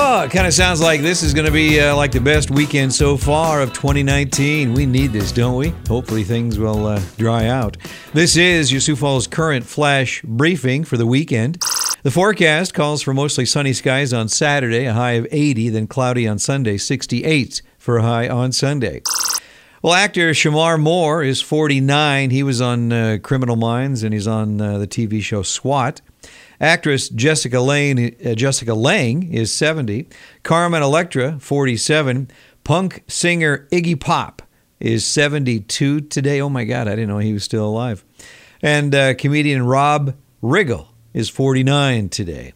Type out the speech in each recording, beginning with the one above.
Oh, it kind of sounds like this is going to be uh, like the best weekend so far of 2019. We need this, don't we? Hopefully things will uh, dry out. This is your Sioux Falls current flash briefing for the weekend. The forecast calls for mostly sunny skies on Saturday, a high of 80, then cloudy on Sunday, 68 for a high on Sunday. Well, actor Shemar Moore is 49. He was on uh, Criminal Minds and he's on uh, the TV show SWAT. Actress Jessica Lane, uh, Jessica Lange is 70. Carmen Electra, 47. Punk singer Iggy Pop is 72 today. Oh my God, I didn't know he was still alive. And uh, comedian Rob Riggle is 49 today.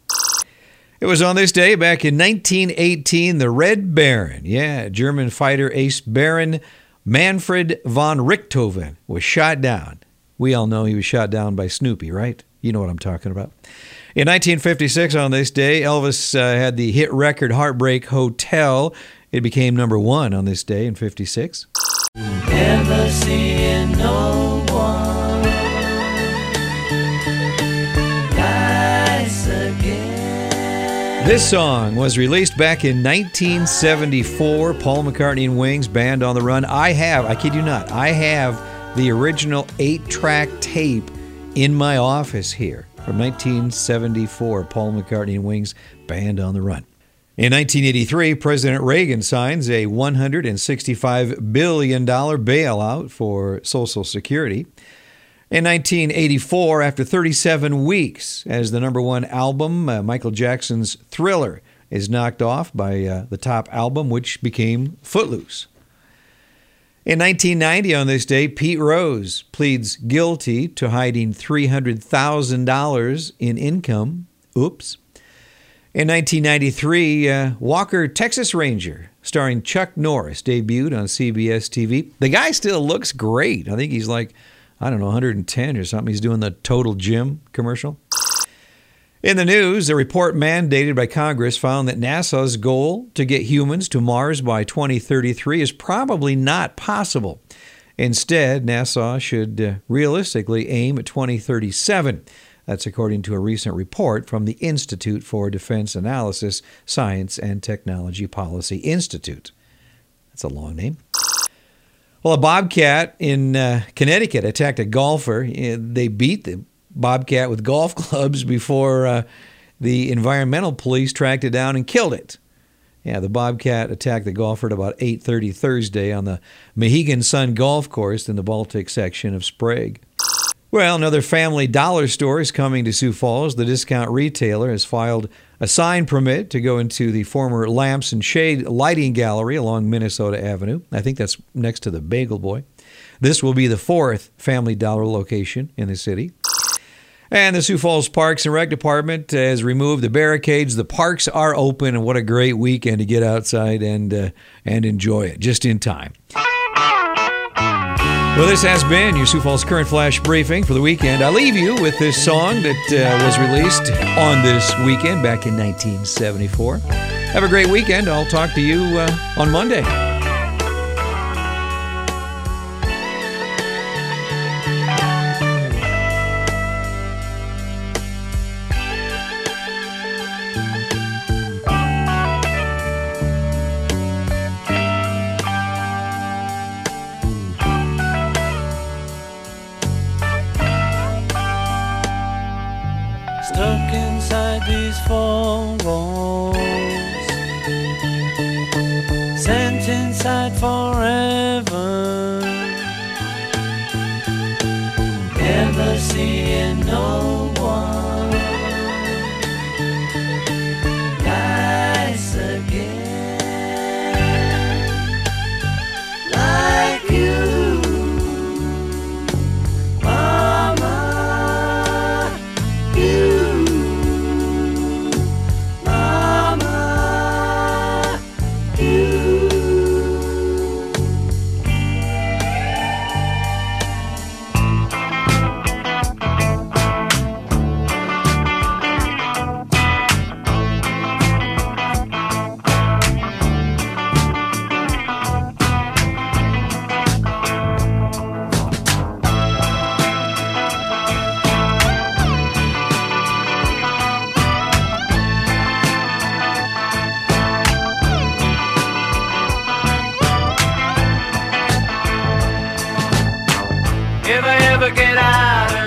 It was on this day back in 1918, the Red Baron, yeah, German fighter ace Baron Manfred von Richthofen was shot down. We all know he was shot down by Snoopy, right? You know what I'm talking about. In 1956, on this day, Elvis uh, had the hit record Heartbreak Hotel. It became number one on this day in 56. Never seeing no one nice. This song was released back in 1974. Paul McCartney and Wings, Band on the Run. I have, I kid you not, I have the original eight track tape in my office here from 1974. Paul McCartney and Wings, Band on the Run. In 1983, President Reagan signs a $165 billion bailout for Social Security. In 1984, after 37 weeks, as the number one album, uh, Michael Jackson's Thriller is knocked off by uh, the top album, which became Footloose. In 1990, on this day, Pete Rose pleads guilty to hiding $300,000 in income. Oops. In 1993, uh, Walker, Texas Ranger, starring Chuck Norris, debuted on CBS TV. The guy still looks great. I think he's like, I don't know, 110 or something. He's doing the Total Gym commercial. In the news, a report mandated by Congress found that NASA's goal to get humans to Mars by 2033 is probably not possible. Instead, NASA should uh, realistically aim at 2037. That's according to a recent report from the Institute for Defense Analysis, Science and Technology Policy Institute. That's a long name. Well, a bobcat in uh, Connecticut attacked a golfer. Uh, They beat the bobcat with golf clubs before uh, the environmental police tracked it down and killed it. Yeah, the bobcat attacked the golfer at about 8:30 Thursday on the Mohegan Sun Golf Course in the Baltic section of Sprague. Well, another family dollar store is coming to Sioux Falls. The discount retailer has filed a sign permit to go into the former Lamps and Shade Lighting Gallery along Minnesota Avenue. I think that's next to the Bagel Boy. This will be the fourth Family Dollar location in the city. And the Sioux Falls Parks and Rec Department has removed the barricades. The parks are open, and what a great weekend to get outside and uh, and enjoy it just in time. Well, this has been your Sioux Falls Current Flash briefing for the weekend. I leave you with this song that uh, was released on this weekend back in 1974. Have a great weekend. I'll talk to you uh, on Monday. Never if I ever get out